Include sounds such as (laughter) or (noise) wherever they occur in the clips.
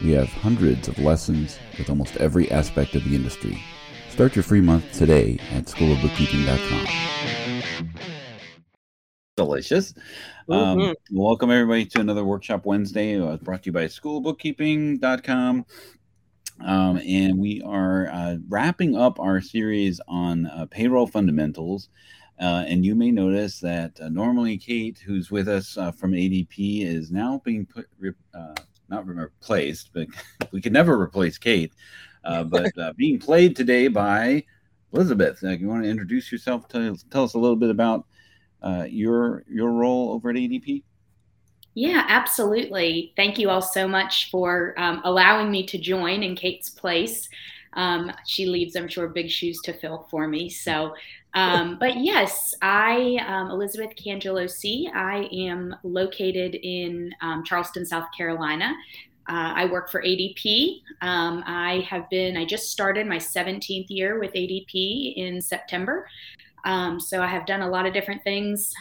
We have hundreds of lessons with almost every aspect of the industry. Start your free month today at schoolofbookkeeping.com. Delicious. Um, mm-hmm. welcome everybody to another workshop Wednesday uh, brought to you by schoolofbookkeeping.com. Um, and we are uh, wrapping up our series on uh, payroll fundamentals. Uh, and you may notice that uh, normally Kate, who's with us uh, from ADP, is now being put, uh, not replaced, but (laughs) we could never replace Kate. Uh, but uh, being played today by Elizabeth. you want to introduce yourself? Tell, tell us a little bit about your your role over at ADP. Yeah, absolutely. Thank you all so much for um, allowing me to join in Kate's place. Um, she leaves, I'm sure, big shoes to fill for me. So, um, but yes, I, um, Elizabeth Cangelosi, I am located in um, Charleston, South Carolina. Uh, I work for ADP. Um, I have been, I just started my 17th year with ADP in September. Um, so I have done a lot of different things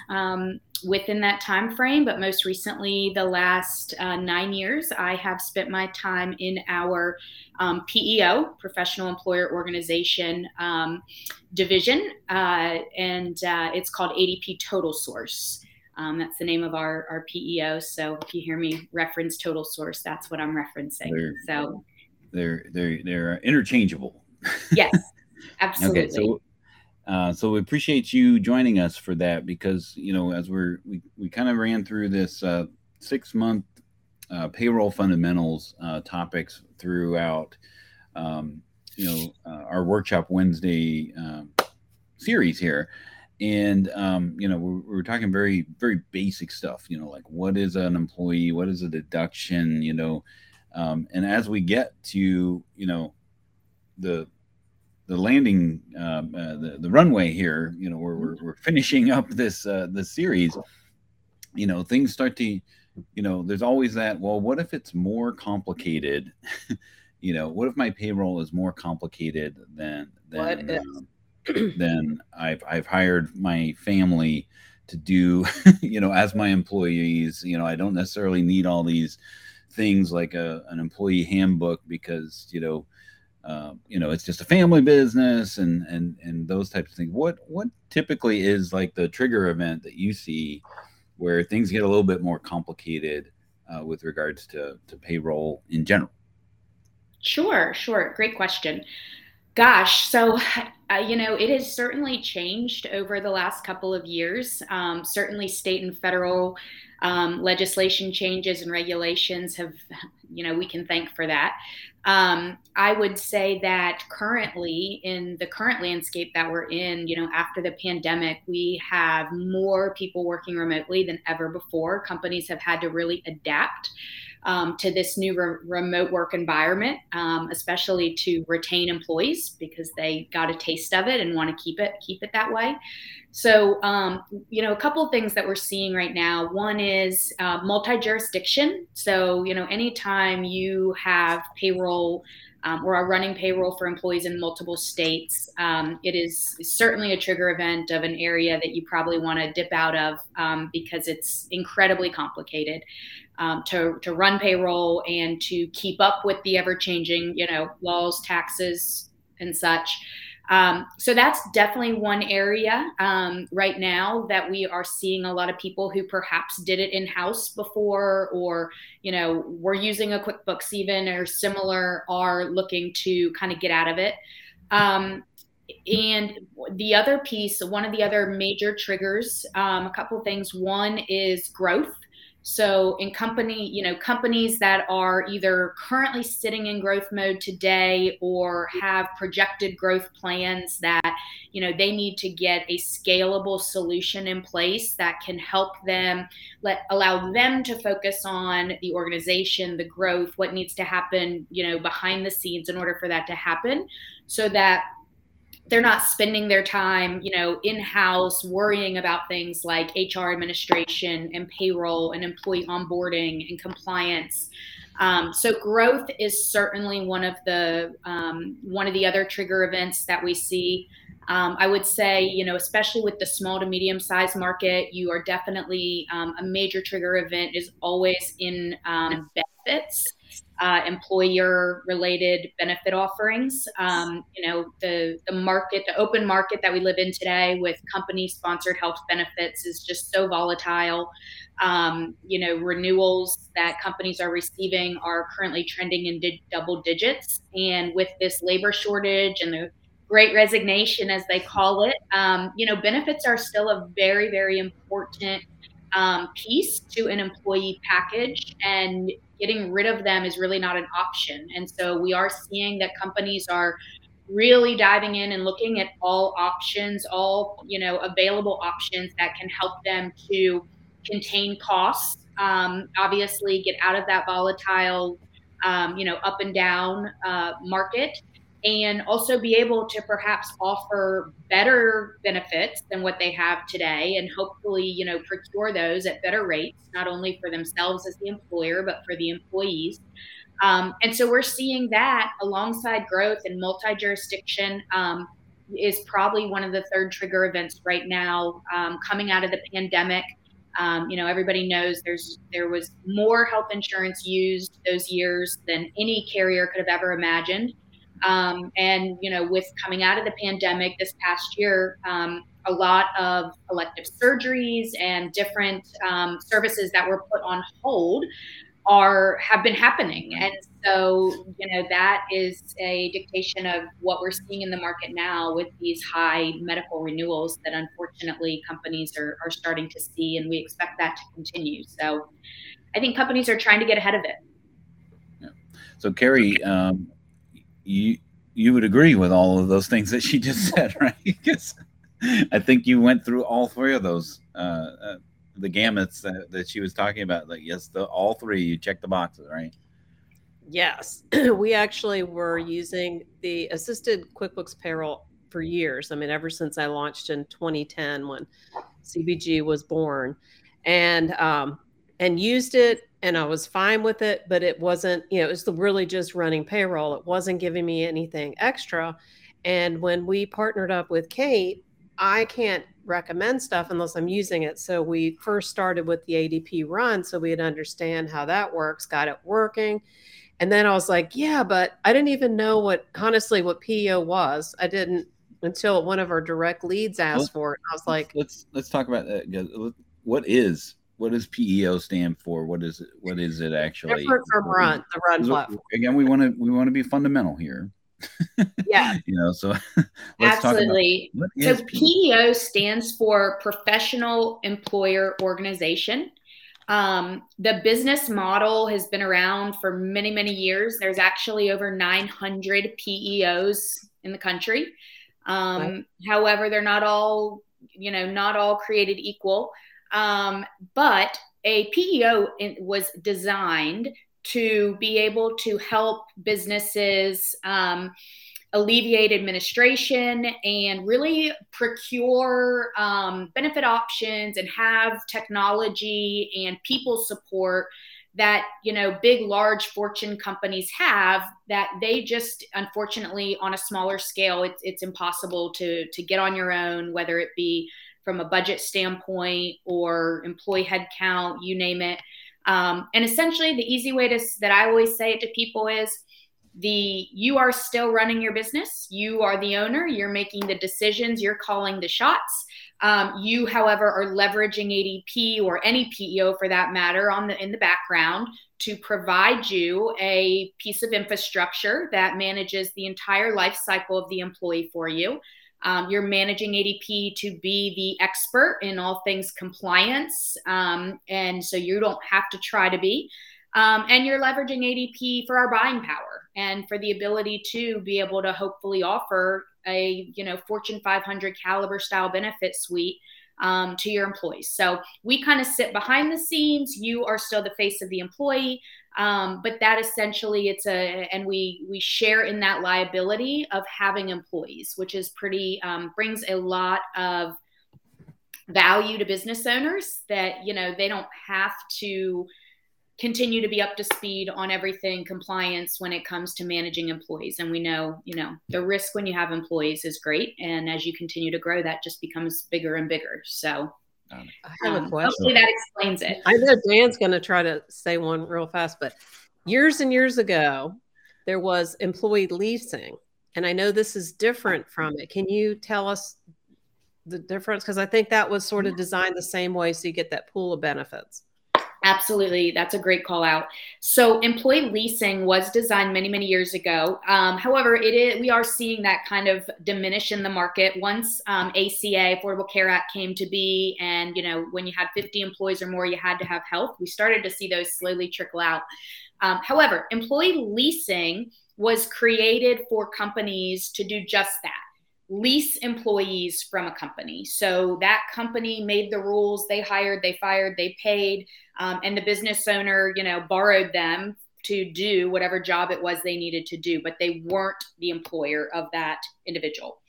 within that time frame, but most recently, the last uh, nine years, I have spent my time in our um, PEO, Professional Employer Organization um, division, uh, and uh, it's called ADP Total Source. Um, that's the name of our, our PEO. So if you hear me reference Total Source, that's what I'm referencing. They're, so they're they're they're interchangeable. Yes, absolutely. (laughs) okay, so uh, so we appreciate you joining us for that because you know as we're we, we kind of ran through this uh, six month uh, payroll fundamentals uh, topics throughout um, you know uh, our workshop Wednesday um, series here, and um, you know we're, we're, talking very very basic stuff. You know like what is an employee, what is a deduction, you know, um, and as we get to you know the the landing um, uh, the, the runway here you know where we're, we're finishing up this uh, this series you know things start to you know there's always that well what if it's more complicated? (laughs) You know what if my payroll is more complicated than than um, than I've I've hired my family to do (laughs) you know as my employees? You know I don't necessarily need all these things like a, an employee handbook because you know uh, you know it's just a family business and and and those types of things. What what typically is like the trigger event that you see where things get a little bit more complicated uh, with regards to to payroll in general? Sure sure. Great question gosh so (sighs) uh, you know it has certainly changed over the last couple of years um, certainly state and federal um, legislation changes and regulations have (sighs) you know we can thank for that um, I would say that currently, in the current landscape that we're in, you know, after the pandemic, we have more people working remotely than ever before. Companies have had to really adapt um, to this new re- remote work environment, um, especially to retain employees because they got a taste of it and want to keep it keep it that way. So, um, you know, a couple of things that we're seeing right now. One is uh, multi-jurisdiction. So, you know, anytime you have payroll um, or are running payroll for employees in multiple states, um, it is certainly a trigger event of an area that you probably want to dip out of um, because it's incredibly complicated um, to, to run payroll and to keep up with the ever changing, you know, laws, taxes, and such. Um, so that's definitely one area um, right now that we are seeing a lot of people who perhaps did it in house before, or you know, were using a QuickBooks even or similar, are looking to kind of get out of it. Um, and the other piece, one of the other major triggers, um, a couple of things. One is growth. So in company, you know, companies that are either currently sitting in growth mode today or have projected growth plans that, you know, they need to get a scalable solution in place that can help them let allow them to focus on the organization, the growth, what needs to happen, you know, behind the scenes in order for that to happen so that they're not spending their time, you know, in house worrying about things like HR administration and payroll and employee onboarding and compliance. Um, so growth is certainly one of the um, one of the other trigger events that we see. Um, I would say, you know, especially with the small to medium sized market, you are definitely um, a major trigger event is always in um, benefits uh, employer related benefit offerings. Um, you know, the, the market, the open market that we live in today with company sponsored health benefits is just so volatile. Um, you know, renewals that companies are receiving are currently trending in di- double digits. And with this labor shortage and the great resignation, as they call it, um, you know, benefits are still a very, very important um, piece to an employee package. And getting rid of them is really not an option. And so we are seeing that companies are really diving in and looking at all options, all you know available options that can help them to contain costs. Um, obviously, get out of that volatile, um, you know, up and down uh, market, and also be able to perhaps offer better benefits than what they have today and hopefully you know procure those at better rates not only for themselves as the employer but for the employees um, and so we're seeing that alongside growth and multi-jurisdiction um, is probably one of the third trigger events right now um, coming out of the pandemic um, you know, everybody knows there's there was more health insurance used those years than any carrier could have ever imagined. Um, and you know, with coming out of the pandemic this past year, um, a lot of elective surgeries and different um, services that were put on hold are have been happening, and so you know that is a dictation of what we're seeing in the market now with these high medical renewals that unfortunately companies are, are starting to see, and we expect that to continue. So I think companies are trying to get ahead of it. So Carrie, um, you you would agree with all of those things that she (laughs) just said, right? Because I think you went through all three of those, uh, uh, the gamuts that, that she was talking about. Like, yes, the all three, you check the boxes, right? Yes, (clears throat) we actually were using the assisted QuickBooks payroll for years. I mean, ever since I launched in 2010 when CBG was born, and um, and used it and I was fine with it, but it wasn't, you know, it was really just running payroll. It wasn't giving me anything extra. And when we partnered up with Kate, I can't recommend stuff unless I'm using it. So we first started with the ADP run so we'd understand how that works, got it working. And then I was like, yeah, but I didn't even know what, honestly, what PEO was. I didn't until one of our direct leads asked well, for it. I was like, let's let's talk about that. What is what does PEO stand for? What is it? What is it actually? Different from Run, the Run platform. Again, we want to we want to be fundamental here. (laughs) Yeah, you know. So (laughs) absolutely. so PEO stands for Professional Employer Organization. Um, the business model has been around for many many years. There's actually over 900 PEOs in the country. Um, right. However, they're not all you know not all created equal. Um, but a PEO was designed to be able to help businesses um, alleviate administration and really procure um, benefit options and have technology and people support that you know big large fortune companies have that they just unfortunately on a smaller scale it's, it's impossible to to get on your own whether it be from a budget standpoint or employee headcount, you name it. Um, and essentially, the easy way to that I always say it to people is the you are still running your business. You are the owner. You're making the decisions. You're calling the shots. Um, you, however, are leveraging ADP or any PEO for that matter on the in the background to provide you a piece of infrastructure that manages the entire life cycle of the employee for you Um, you're managing ADP to be the expert in all things compliance. Um, and so you don't have to try to be. Um, and you're leveraging ADP for our buying power and for the ability to be able to hopefully offer a you know Fortune 500 caliber style benefit suite um, to your employees. So we kind of sit behind the scenes. You are still the face of the employee, um, but that essentially it's a and we we share in that liability of having employees, which is pretty um, brings a lot of value to business owners that you know they don't have to continue to be up to speed on everything compliance when it comes to managing employees. And we know you know the risk when you have employees is great. And as you continue to grow that just becomes bigger and bigger. So I have um, a question. Hopefully that explains it. I know Dan's going to try to say one real fast, but years and years ago, there was employee leasing. And I know this is different from it. Can you tell us the difference? Because I think that was sort of designed the same way so you get that pool of benefits. Absolutely. That's a great call out. So employee leasing was designed many, many years ago. Um, however, it is, we are seeing that kind of diminish in the market once um, ACA, Affordable Care Act came to be. And, you know, when you had 50 employees or more, you had to have health. We started to see those slowly trickle out. Um, however, employee leasing was created for companies to do just that lease employees from a company. So that company made the rules, they hired, they fired, they paid, um, and the business owner, you know, borrowed them to do whatever job it was they needed to do, but they weren't the employer of that individual.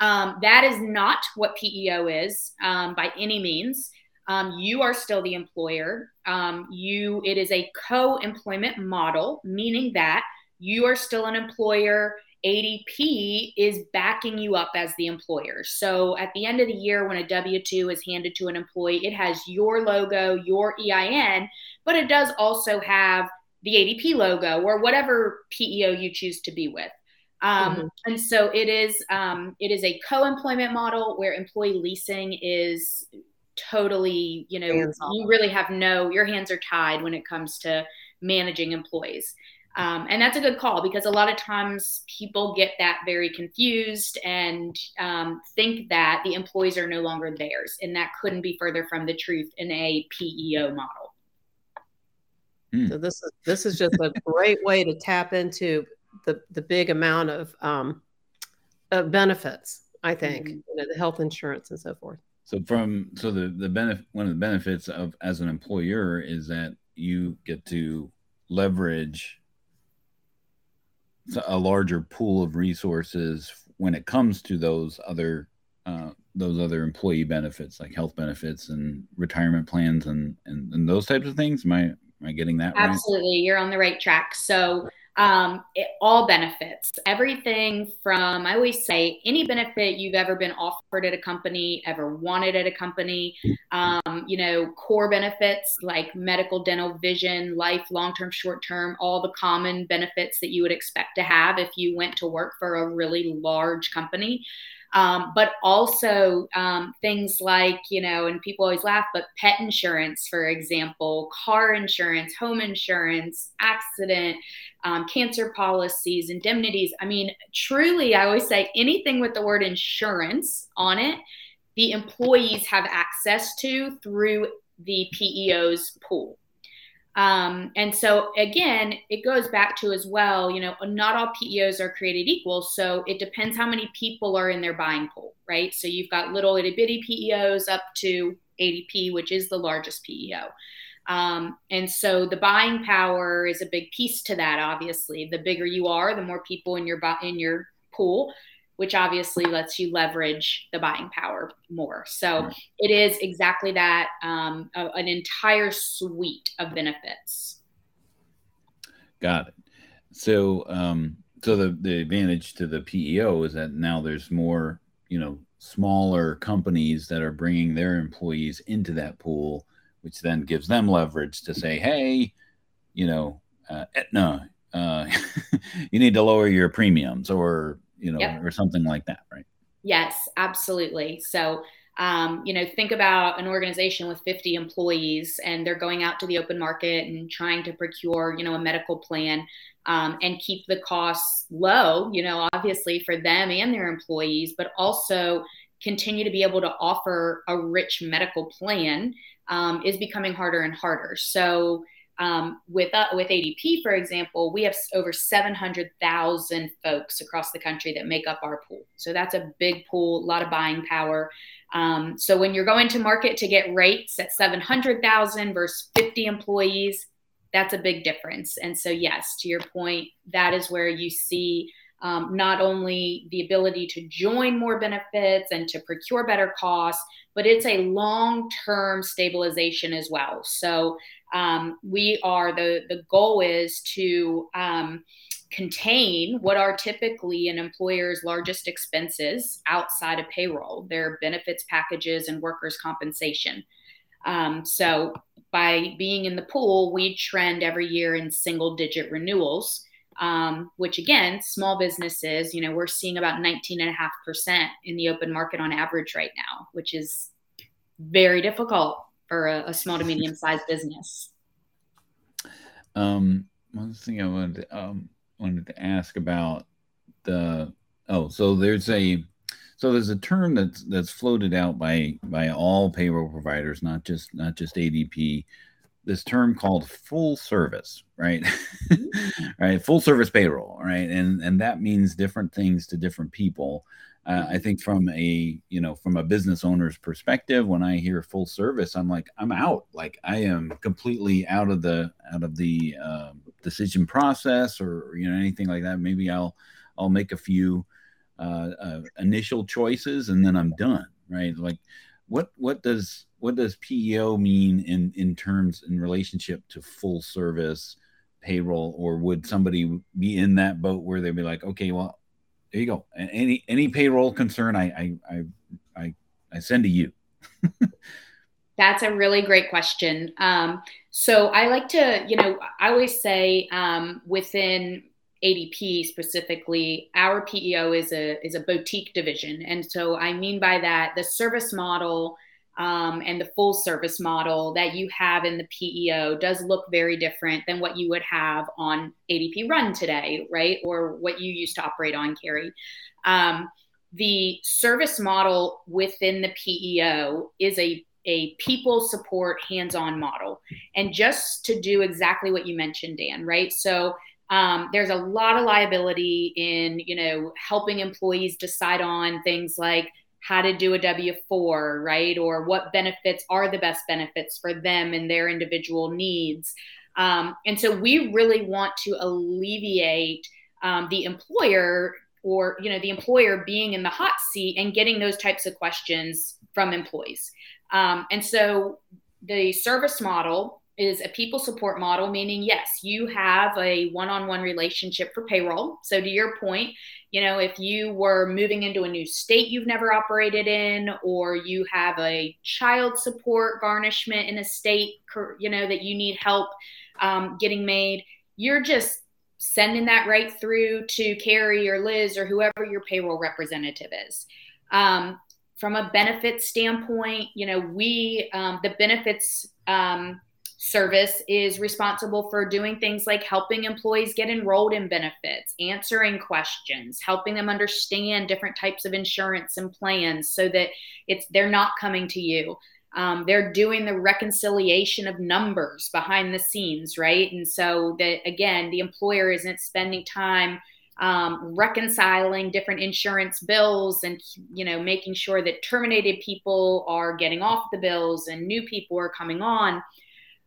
Um, that is not what PEO is um, by any means. Um, you are still the employer. Um, you it is a co-employment model, meaning that you are still an employer ADP is backing you up as the employer. So at the end of the year, when a W 2 is handed to an employee, it has your logo, your EIN, but it does also have the ADP logo or whatever PEO you choose to be with. Um, mm-hmm. And so it is um, it is a co-employment model where employee leasing is totally you know you really have no your hands are tied when it comes to managing employees. Um, and that's a good call because a lot of times people get that very confused and um, think that the employees are no longer theirs. And that couldn't be further from the truth in a PEO model. Hmm. So this is this is just a great way to tap into the the big amount of, um, of benefits. I think mm-hmm. you know, the health insurance and so forth. So from so the the benefit one of the benefits of as an employer is that you get to leverage a larger pool of resources when it comes to those other uh, those other employee benefits like health benefits and retirement plans and, and, and those types of things? Am i am i getting that absolutely right? absolutely. You're on the right track. So um, it, all benefits, everything from, I always say, any benefit you've ever been offered at a company, ever wanted at a company, um, you know, core benefits like medical, dental, vision, life, long term, short term, all the common benefits that you would expect to have if you went to work for a really large company um, but also um, things like, you know, and people always laugh, but pet insurance, for example, car insurance, home insurance, accident, um, cancer policies, indemnities. I mean, truly, I always say anything with the word insurance on it, the employees have access to through the PEO's pool. Um, and so again, it goes back to as well, you know, not all PEOs are created equal. So it depends how many people are in their buying pool, right? So you've got little itty bitty PEOs up to ADP, which is the largest PEO. Um, and so the buying power is a big piece to that. Obviously, the bigger you are, the more people in your in your pool, which obviously lets you leverage the buying power more. So right. it is exactly that um, a, an entire suite of benefits. Got it. So, um, so the, the advantage to the PEO is that now there's more, you know, smaller companies that are bringing their employees into that pool, which then gives them leverage to say, hey, you know, uh, Aetna, uh, (laughs) you need to lower your premiums or you know, yep. or something like that, right? Yes, absolutely. So um, you know, think about an organization with 50 employees and they're going out to the open market and trying to procure, you know, a medical plan um, and keep the costs low, you know, obviously for them and their employees, but also continue to be able to offer a rich medical plan um, is becoming harder and harder. So, um, with uh, with ADP, for example, we have over 700,000 folks across the country that make up our pool. So that's a big pool, a lot of buying power. Um, so when you're going to market to get rates at 700,000 versus 50 employees, that's a big difference. And so, yes, to your point, that is where you see um, not only the ability to join more benefits and to procure better costs, but it's a long term stabilization as well. So, um, we are the, the goal is to um, contain what are typically an employer's largest expenses outside of payroll, their benefits packages and workers' compensation. Um, so, by being in the pool, we trend every year in single digit renewals, um, which again, small businesses, you know, we're seeing about 19.5% in the open market on average right now, which is very difficult for a, a small to medium sized business. Um, one thing I wanted to, um, wanted to ask about the oh, so there's a so there's a term that's that's floated out by by all payroll providers, not just not just ADP. This term called full service, right? Mm-hmm. (laughs) right, full service payroll, right, and and that means different things to different people. Uh, I think from a you know from a business owner's perspective, when I hear full service, I'm like I'm out. Like I am completely out of the out of the uh, decision process or you know anything like that. Maybe I'll I'll make a few uh, uh, initial choices, and then I'm done. Right? Like, what what does what does PEO mean in in terms in relationship to full service payroll, or would somebody be in that boat where they'd be like, okay, well, there you go. Any any payroll concern, I I I I, I send to you. (laughs) That's a really great question. Um, so I like to, you know, I always say um, within ADP specifically, our PEO is a is a boutique division, and so I mean by that the service model um, and the full service model that you have in the PEO does look very different than what you would have on ADP Run today, right? Or what you used to operate on, Carrie. Um, the service model within the PEO is a a people support hands-on model and just to do exactly what you mentioned dan right so um, there's a lot of liability in you know helping employees decide on things like how to do a w4 right? Or what benefits are the best benefits for them and their individual needs. Um, and so we really want to alleviate um, the employer or you know the employer being in the hot seat and getting those types of questions from employees. Um, and so the service model is a people support model, meaning, yes, you have a one on one relationship for payroll. So, to your point, you know, if you were moving into a new state you've never operated in, or you have a child support garnishment in a state, you know, that you need help um, getting made, you're just sending that right through to Carrie or Liz or whoever your payroll representative is. Um, from a benefits standpoint, you know, we, um, the benefits, um, service is responsible for doing things like helping employees get enrolled in benefits, answering questions, helping them understand different types of insurance and plans so that it's they're not coming to you. Um, they're doing the reconciliation of numbers behind the scenes, right? And so that again, the employer isn't spending time um, reconciling different insurance bills and you know making sure that terminated people are getting off the bills and new people are coming on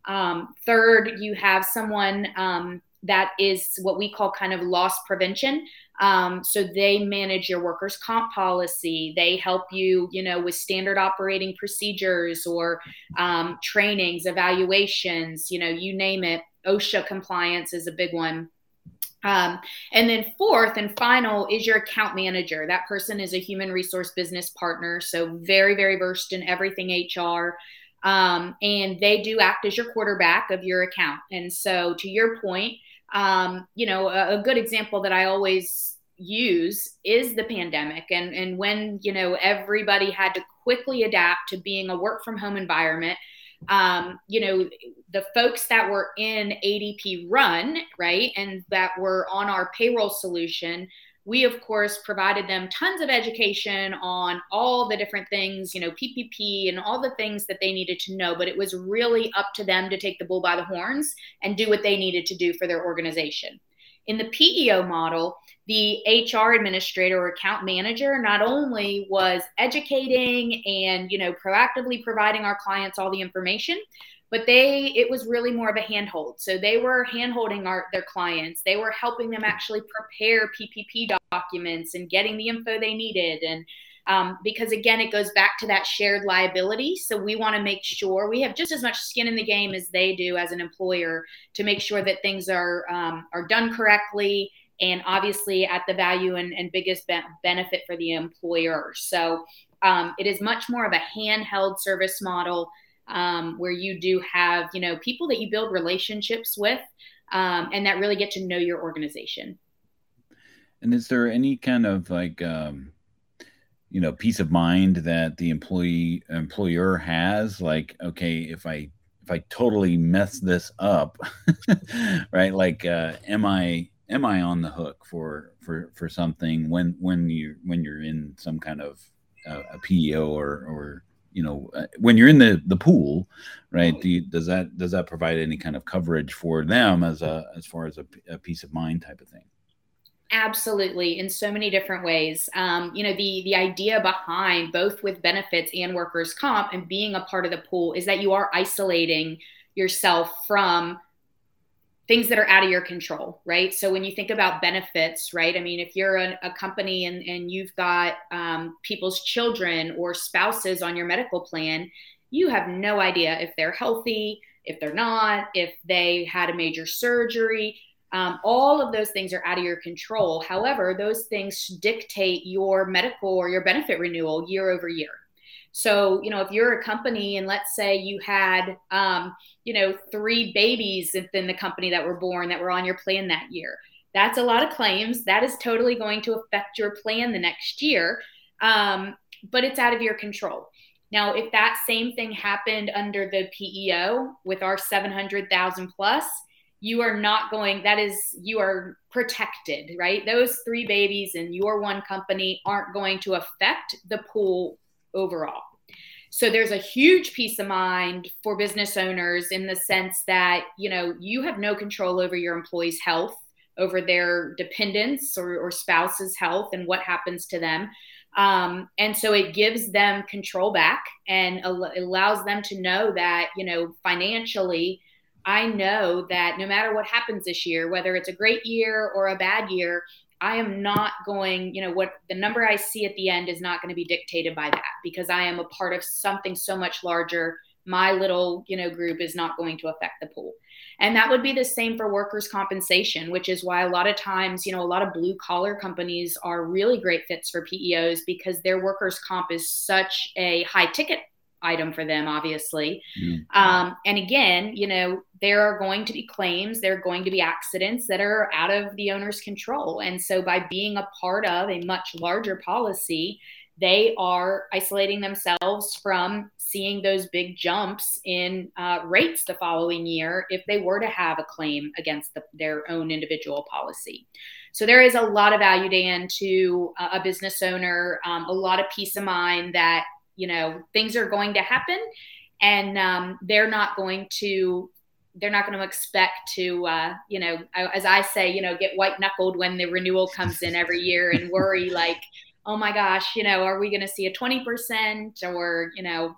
um, third, you have someone um, that is what we call kind of loss prevention. Um, so they manage your workers' comp policy. They help you, you know, with standard operating procedures or um, trainings, evaluations, you know, you name it. OSHA compliance is a big one. Um, and then fourth and final is your account manager. That person is a human resource business partner, so very, very versed in everything HR. Um, and they do act as your quarterback of your account. And so, to your point, um, you know, a, a, good example that I always use is the pandemic and and when you know everybody had to quickly adapt to being a work from home environment um, you know, the folks that were in ADP Run, right, and that were on our payroll solution, we of course provided them tons of education on all the different things, you know, PPP and all the things that they needed to know. But it was really up to them to take the bull by the horns and do what they needed to do for their organization. In the PEO model, the HR administrator or account manager not only was educating and you know proactively providing our clients all the information, but they it was really more of a handhold. So they were handholding our their clients. They were helping them actually prepare PPP documents and getting the info they needed and um, because again, it goes back to that shared liability. So we want to make sure we have just as much skin in the game as they do as an employer to make sure that things are um, are done correctly and obviously at the value and, and biggest be- benefit for the employer. So um, it is much more of a handheld service model um, where you do have you know people that you build relationships with um, and that really get to know your organization. And is there any kind of like um, you know peace of mind that the employee employer has like okay if i if i totally mess this up (laughs) right like uh am i am i on the hook for for for something when when you when you're in some kind of uh, a PEO or or you know uh, when you're in the the pool right do you, does that does that provide any kind of coverage for them as a as far as a, a peace of mind type of thing Absolutely, in so many different ways. Um, you know, the the idea behind both with benefits and workers' comp and being a part of the pool is that you are isolating yourself from things that are out of your control, right? So when you think about benefits, right? I mean, if you're a, a company and, and you've got um, people's children or spouses on your medical plan, you have no idea if they're healthy, if they're not, if they had a major surgery um, all of those things are out of your control. However, those things dictate your medical or your benefit renewal year over year. So, you know, if you're a company and let's say you had, um, you know, three babies within the company that were born that were on your plan that year, that's a lot of claims. That is totally going to affect your plan the next year, um, but it's out of your control. Now, if that same thing happened under the PEO with our 700,000 plus, you are not going that is you are protected right those three babies in your one company aren't going to affect the pool overall. So there's a huge peace of mind for business owners in the sense that you know you have no control over your employees health over their dependents or, or spouse's health and what happens to them. Um, and so it gives them control back and al- allows them to know that you know financially I know that no matter what happens this year, whether it's a great year or a bad year, I am not going, you know, what the number I see at the end is not going to be dictated by that because I am a part of something so much larger. My little, you know, group is not going to affect the pool. And that would be the same for workers' compensation, which is why a lot of times, you know, a lot of blue collar companies are really great fits for PEOs because their workers' comp is such a high ticket item for them, obviously. Mm-hmm. Um, and again, you know, there are going to be claims, there are going to be accidents that are out of the owner's control. And so by being a part of a much larger policy, they are isolating themselves from seeing those big jumps in uh, rates the following year if they were to have a claim against the, their own individual policy. So there is a lot of value, Dan, to a business owner, um, a lot of peace of mind that you know things are going to happen. And um, they're not going to they're not going to expect to uh, you know as i say you know get white knuckled when the renewal comes in every year and worry (laughs) like oh my gosh you know are we going to see a 20% or you know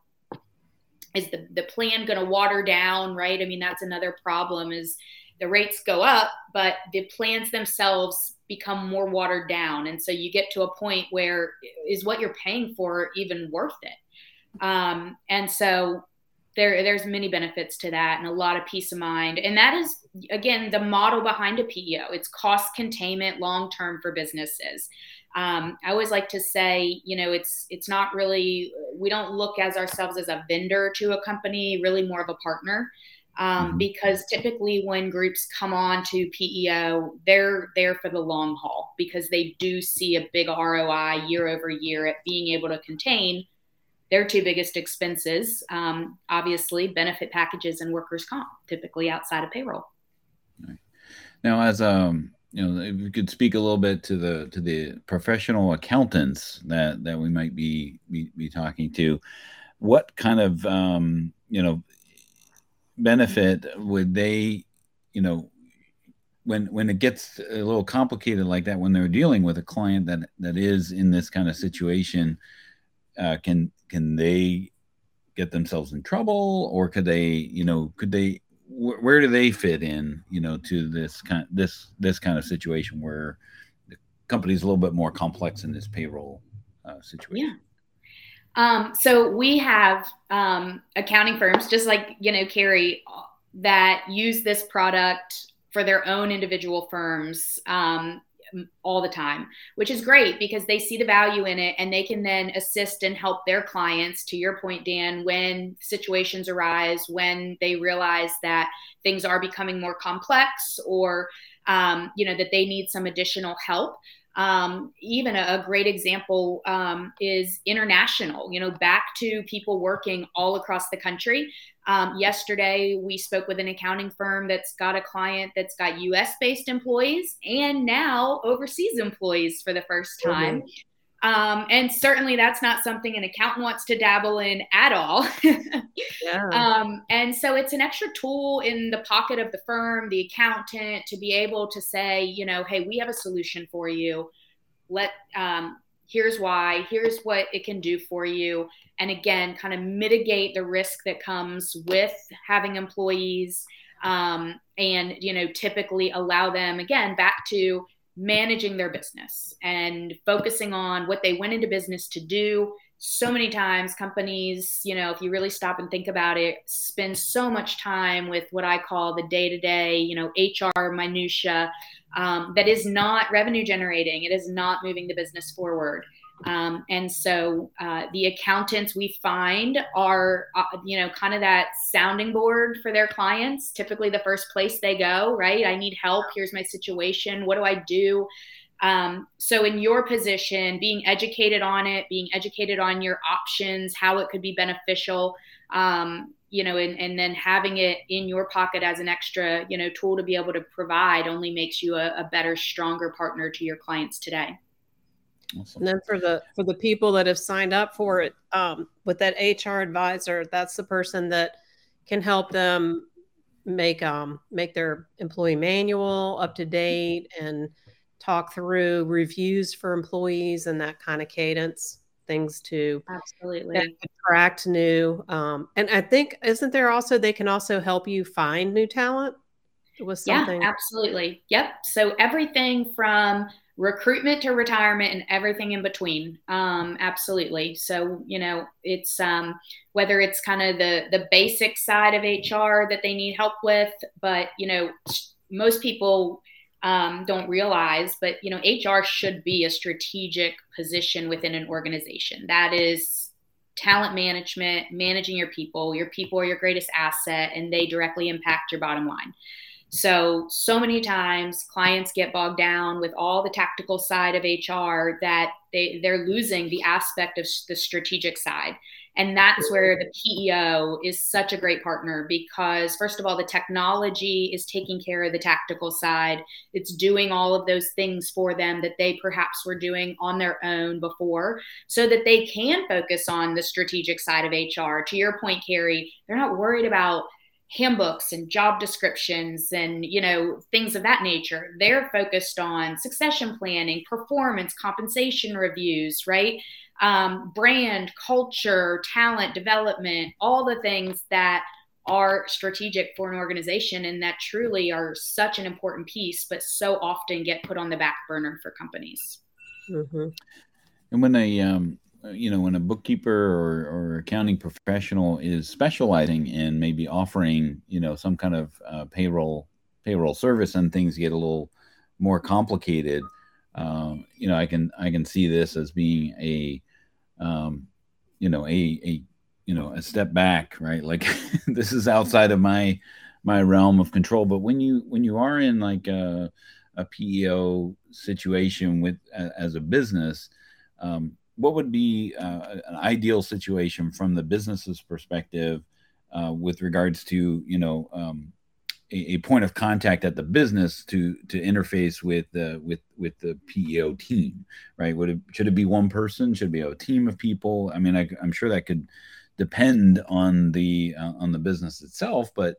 is the, the plan going to water down right? I mean that's another problem is the rates go up but the plans themselves become more watered down. And so you get to a point where is what you're paying for even worth it? Um, and so there there's many benefits to that and a lot of peace of mind. And that is again the model behind a peo it's cost containment long term for businesses. Um, i always like to say you know it's it's not really we don't look as ourselves as a vendor to a company really more of a partner um, mm-hmm. because typically when groups come on to PEO, they're there for the long haul because they do see a big ROI year over year at being able to contain their two biggest expenses, um, obviously, benefit packages and workers' comp, typically outside of payroll. Now, as um, you know, if you could speak a little bit to the to the professional accountants that that we might be be, be talking to, what kind of um, you know benefit would they, you know, when when it gets a little complicated like that, when they're dealing with a client that that is in this kind of situation, uh, can can they get themselves in trouble, or could they, you know, could they wh- where do they fit in, you know, to this kind this this kind of situation where the company's a little bit more complex in this payroll uh, situation? Yeah. Um, so we have um, accounting firms, just like you know, Carrie, that use this product for their own individual firms um, all the time, which is great because they see the value in it and they can then assist and help their clients, to your point, Dan, when situations arise, when they realize that things are becoming more complex or, um, you know, that they need some additional help. Um, even a, a, great example um, is international, you know, back to people working all across the country. Um, yesterday, we spoke with an accounting firm that's got a client that's got US based employees and now overseas employees for the first time. Mm-hmm. Um, and certainly that's not something an accountant wants to dabble in at all. (laughs) yeah. Um, and so it's an extra tool in the pocket of the firm, the accountant, to be able to say, you know, hey, we have a solution for you. Let um, here's why, here's what it can do for you. And again, kind of mitigate the risk that comes with having employees um, and, you know, typically allow them, again, back to managing their business and focusing on what they went into business to do. So many times, companies, you know, if you really stop and think about it, spend so much time with what I call the day to day, you know, HR minutia um, that is not revenue generating. It is not moving the business forward. Um, and so uh, the accountants we find are, uh, you know, kind of that sounding board for their clients. Typically, the first place they go, right? I need help. Here's my situation. What do I do? Um, so, in your position, being educated on it, being educated on your options, how it could be beneficial, um, you know, and, and then having it in your pocket as an extra, you know, tool to be able to provide only makes you a, a better, stronger partner to your clients today. Awesome. And then for the for the people that have signed up for it, um, with that HR advisor, that's the person that can help them make um make their employee manual up to date and talk through reviews for employees and that kind of cadence things to absolutely. attract new um, and i think isn't there also they can also help you find new talent with something? yeah absolutely. Yep. So everything from recruitment to retirement and everything in between. Um, absolutely. So you know it's um, whether it's kind of the the basic side of hr that they need help with but you know most people um, don't realize but you know hr should be a strategic position within an organization. That is talent management managing your people. Your people are your greatest asset and they directly impact your bottom line so, so many times clients get bogged down with all the tactical side of HR that they, they're losing the aspect of the strategic side. And that's where the PEO is such a great partner because, first of all, the technology is taking care of the tactical side. It's doing all of those things for them that they perhaps were doing on their own before so that they can focus on the strategic side of HR. To your point, Carrie, they're not worried about handbooks and job descriptions and you know things of that nature. They're focused on succession planning performance compensation reviews right? Um, brand culture talent development all the things that are strategic for an organization and that truly are such an important piece but so often get put on the back burner for companies. Mm-hmm. and when they um, you know, when a bookkeeper or, or accounting professional is specializing in maybe offering, you know, some kind of uh, payroll payroll service and things get a little more complicated, um, you know, I can I can see this as being a, um, you know, a a you know a step back, right? Like (laughs) this is outside of my my realm of control. But when you when you are in like a, a PEO situation with as a business, um, what would be uh, an ideal situation from the business's perspective uh, with regards to you know um, a, a, point of contact at the business to to interface with the with with the PEO team, right? Would it should it be one person? Should it be a team of people? I mean, I, am sure that could depend on the uh, on the business itself, but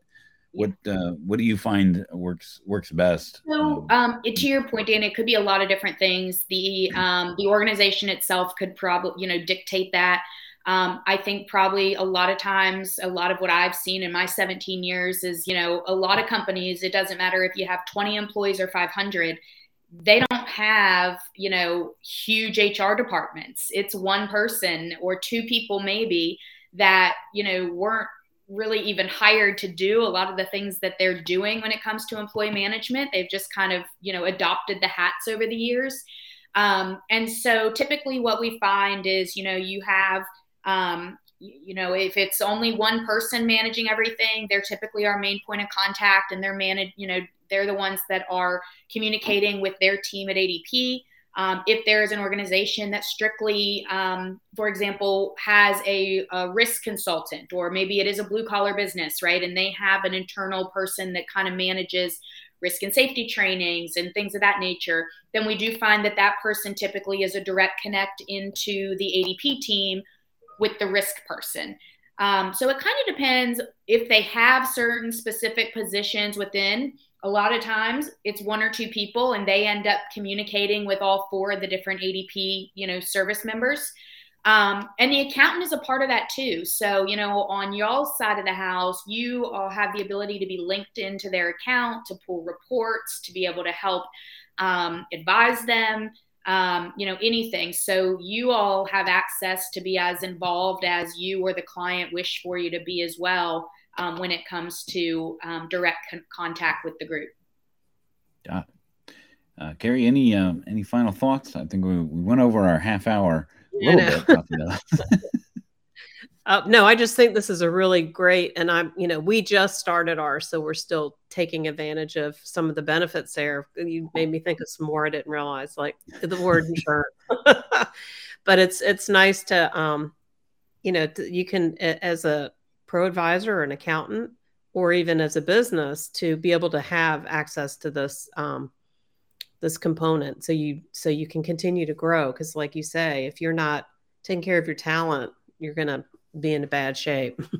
what uh, what do you find works works best? So, um, um to your point, Dan, it could be a lot of different things. The um, the organization itself could probably you know dictate that. Um, I think probably a lot of times, a lot of what I've seen in my 17 years is, you know, a lot of companies, it doesn't matter if you have 20 employees or 500, they don't have, you know, huge HR departments. It's one person or two people maybe that, you know, weren't really even hired to do a lot of the things that they're doing when it comes to employee management. They've just kind of, you know, adopted the hats over the years. Um, and so typically what we find is, you know, you have, um, you know, if it's only one person managing everything, they're typically our main point of contact and they're managed, you know, they're the ones that are communicating with their team at ADP. Um, if there is an organization that strictly, um, for example, has a, a, risk consultant, or maybe it is a blue collar business, right? And they have an internal person that kind of manages risk and safety trainings and things of that nature, then we do find that that person typically is a direct connect into the ADP team with the risk person. Um, so it kind of depends if they have certain specific positions within a lot of times it's one or two people and they end up communicating with all four of the different adp you know service members. Um, and the accountant is a part of that too. So you know on y'all's side of the house you all have the ability to be linked into their account to pull reports to be able to help um, advise them um, you know anything. So you all have access to be as involved as you or the client wish for you to be as well um, when it comes to um, direct con- contact with the group. Got it. Uh, Carrie, any uh, any final thoughts? I think we, we went over our half hour a little bit. (laughs) uh, no, I just think this is a really great, and I'm, you know, we just started ours, so we're still taking advantage of some of the benefits there. You made me think of some more I didn't realize, like the word insurance. (laughs) but it's it's nice to, um, you know, you can as a pro advisor or an accountant or even as a business to be able to have access to this um, this component so you so you can continue to grow. Because like you say if you're not taking care of your talent you're going to be in a bad shape. (laughs)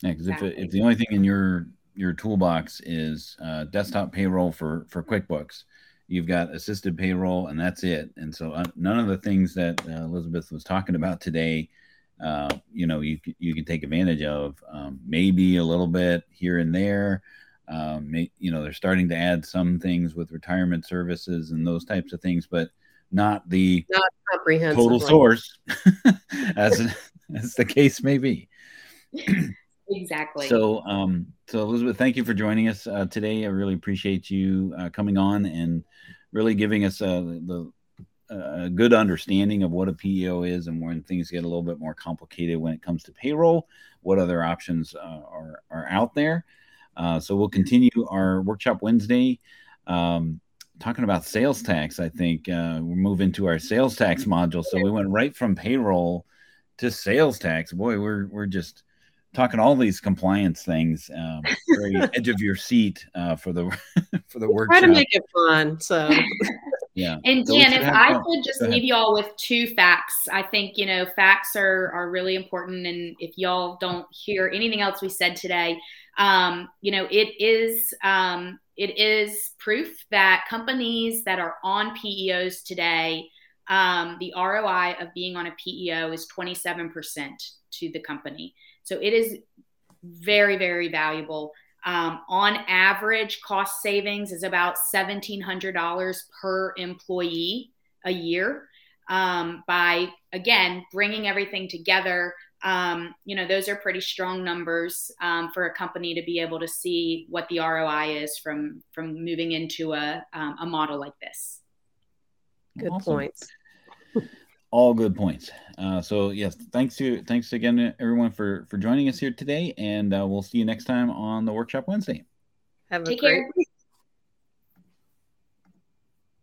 Yeah because exactly. if, if the only thing in your your toolbox is uh, desktop payroll for for quickbooks you've got assisted payroll and that's it. And so uh, none of the things that uh, elizabeth was talking about today uh, you know you you can take advantage of um, maybe a little bit here and there. Um, may, you know they're starting to add some things with retirement services and those types of things, but not the not comprehensive total source, (laughs) as as the case may be. (clears throat) exactly. So, um, so Elizabeth, thank you for joining us uh, today. I really appreciate you uh, coming on and really giving us uh, the a good understanding of what a PEO is and when things get a little bit more complicated when it comes to payroll, what other options uh, are, are out there. Uh, so we'll continue our workshop Wednesday. Um, talking about sales tax, I think uh, we're moving to our sales tax module. So we went right from payroll to sales tax. Boy, we're we're just talking all these compliance things. Um, very (laughs) edge of your seat uh, for the (laughs) for the workshop. Try to make it fun. So yeah. And Dan, if I fun. could just leave you all with two facts, I think you know facts are are really important. And if y'all don't hear anything else we said today, um, you know it is um, it is proof that companies that are on PEOs today. Um, the ROI of being on a PEO is 27% to the company. So it is very, very valuable. Um, on average, cost savings is about $1,700 per employee a year um, by, again, bringing everything together. Um, you know, those are pretty strong numbers um, for a company to be able to see what the ROI is from from moving into a, um, a model like this. Good awesome. points. All good points. Uh, so yes, thanks to thanks again everyone for for joining us here today, and uh, we'll see you next time on the workshop Wednesday. Have a Take great care. week.